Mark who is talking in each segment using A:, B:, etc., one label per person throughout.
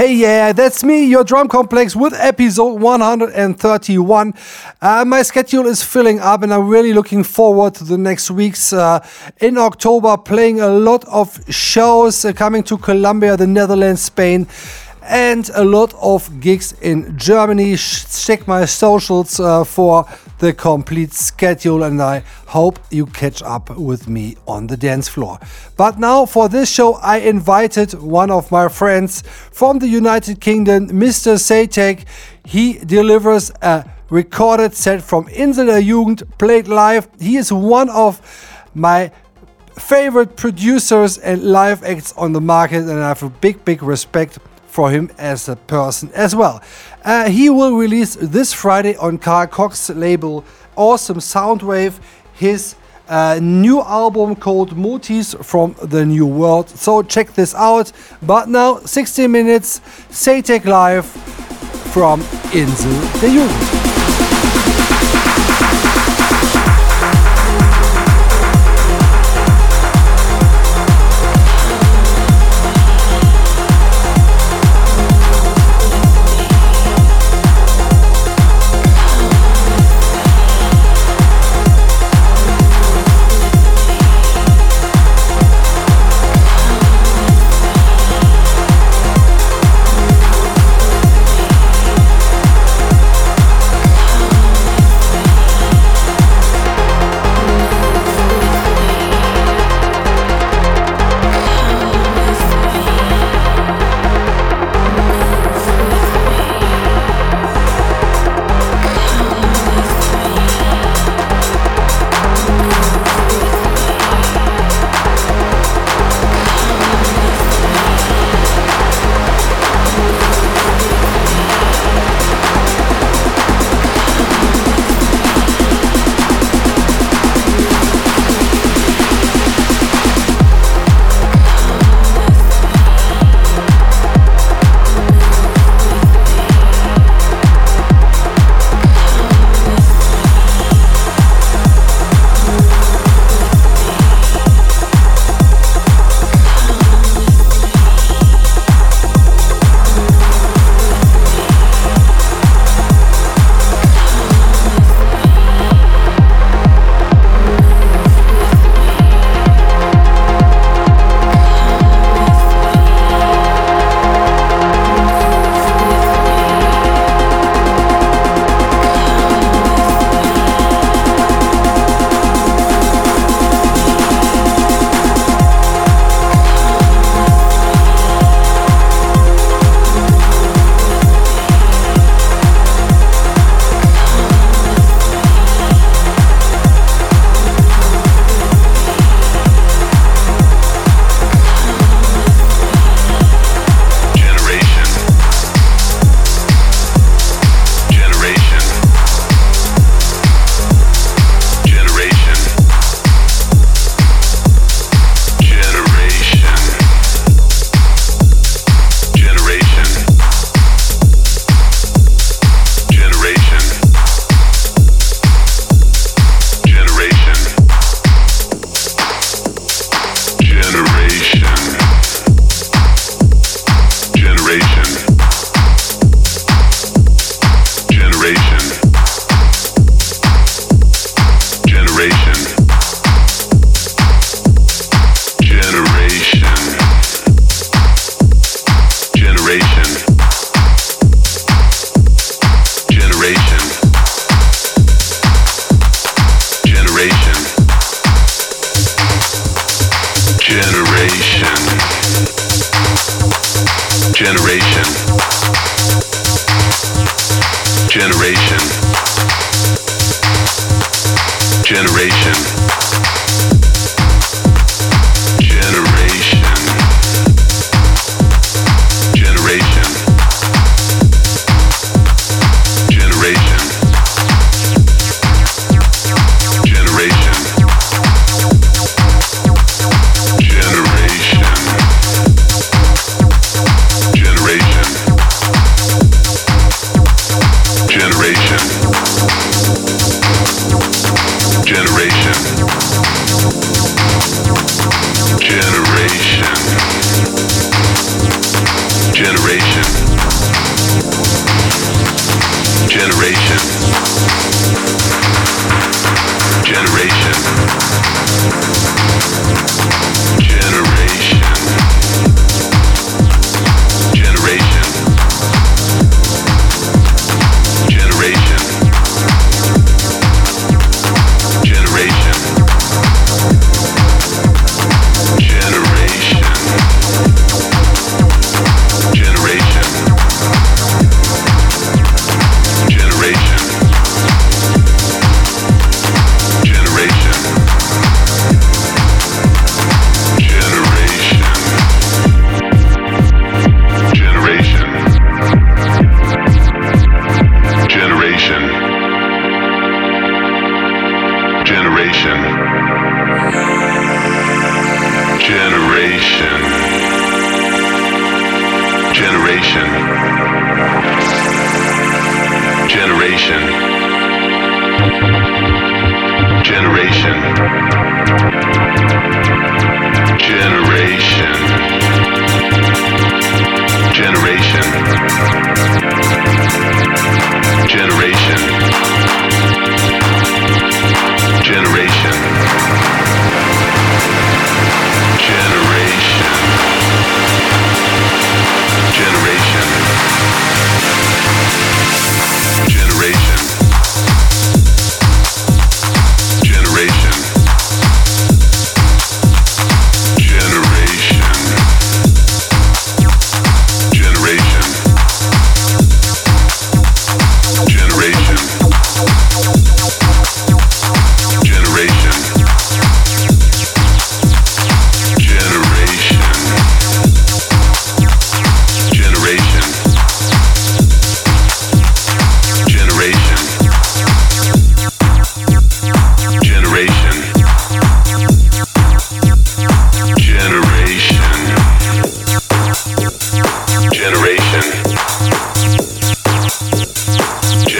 A: Hey, yeah, that's me, your Drumcomplexx with episode 131. Uh, my schedule is filling up, and I'm really looking forward to the next weeks. Uh, in October, playing a lot of shows uh, coming to Colombia, the Netherlands, Spain and a lot of gigs in Germany. Check my socials uh, for the complete schedule, and I hope you catch up with me on the dance floor. But now, for this show, I invited one of my friends from the United Kingdom, Mr. Satek. He delivers a recorded set from Insel der Jugend, played live. He is one of my favorite producers and live acts on the market, and I have a big, big respect for him as a person as well. Uh, he will release this Friday on Carl Cox's label Awesome Soundwave his uh, new album called Motis from the New World. So check this out. But now, 60 minutes, Satek Live from Insel der Jugend.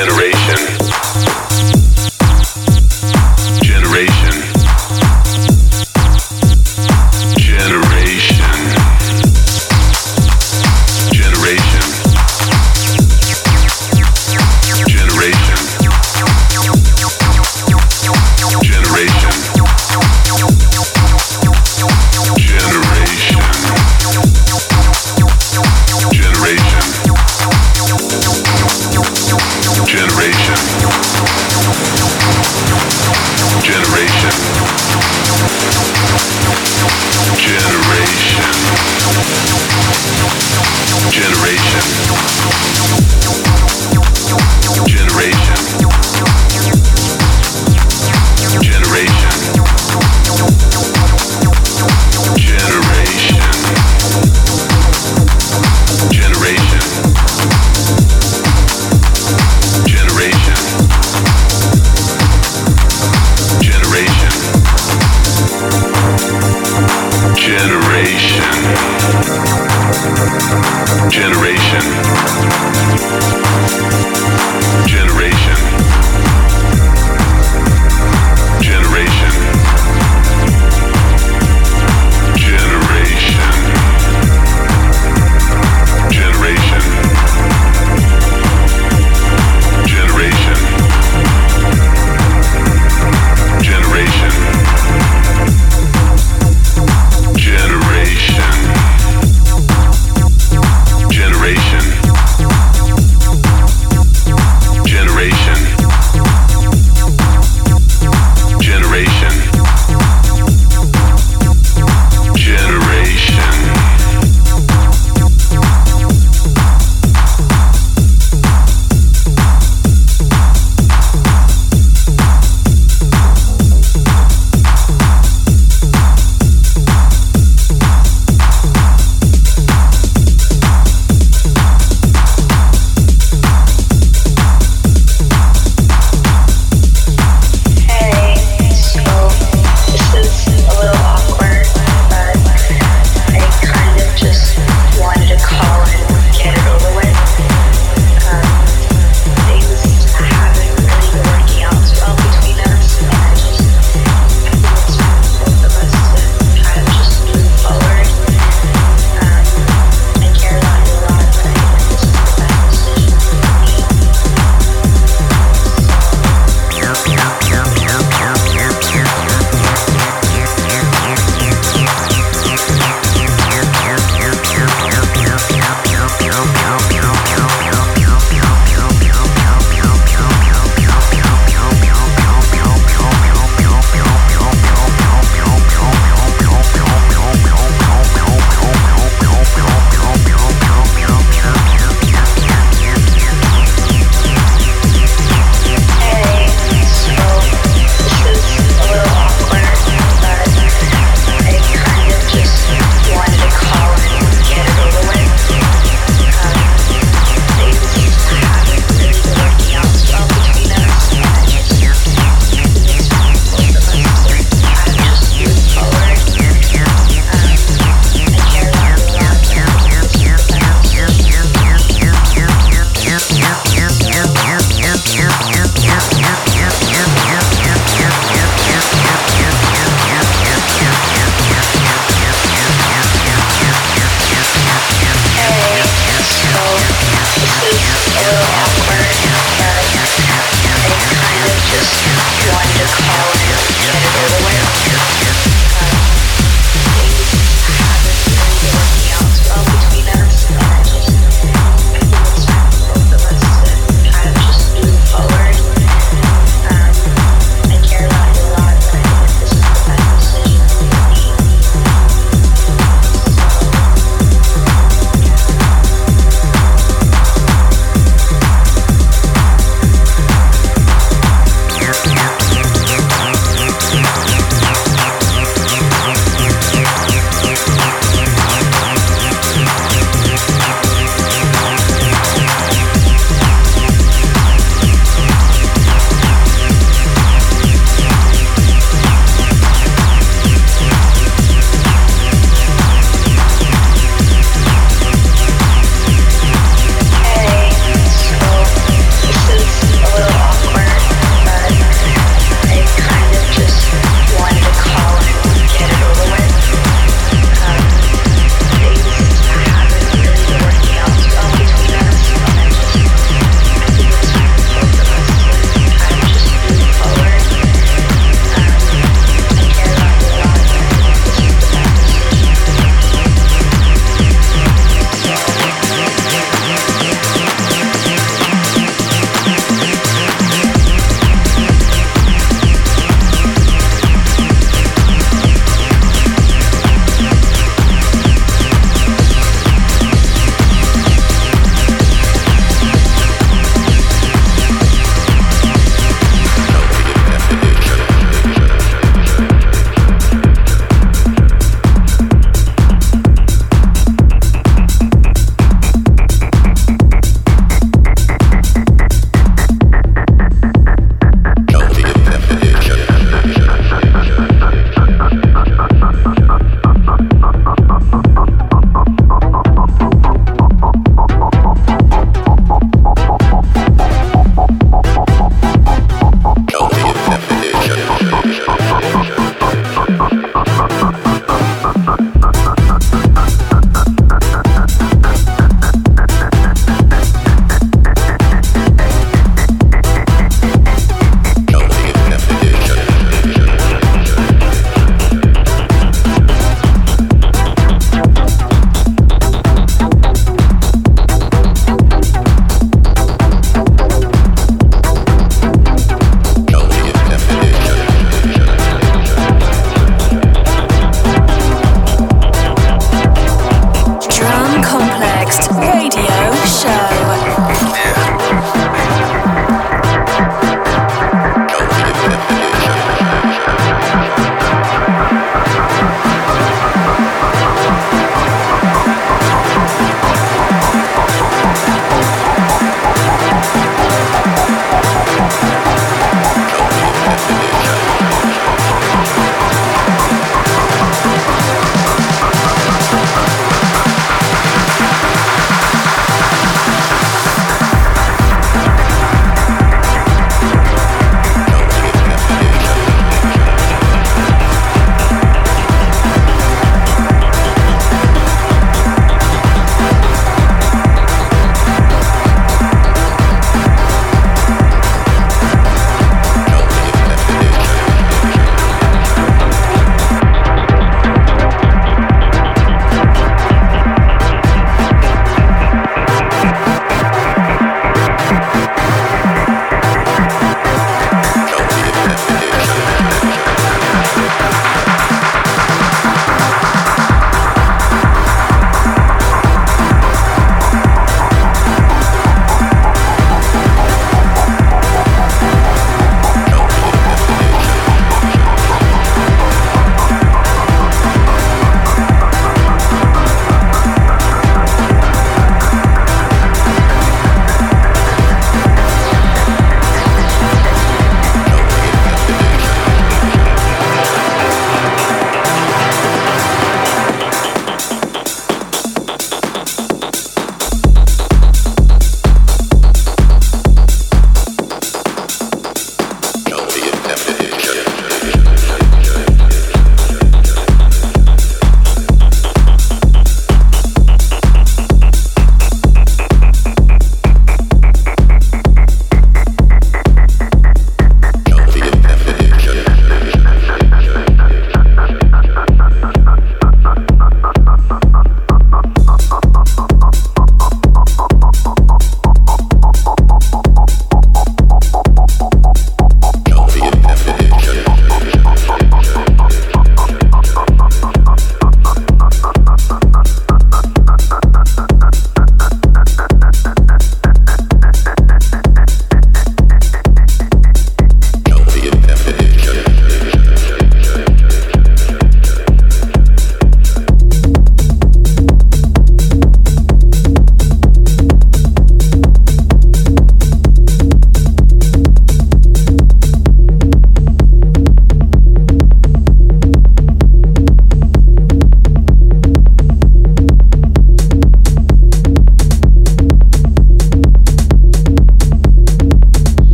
B: generation.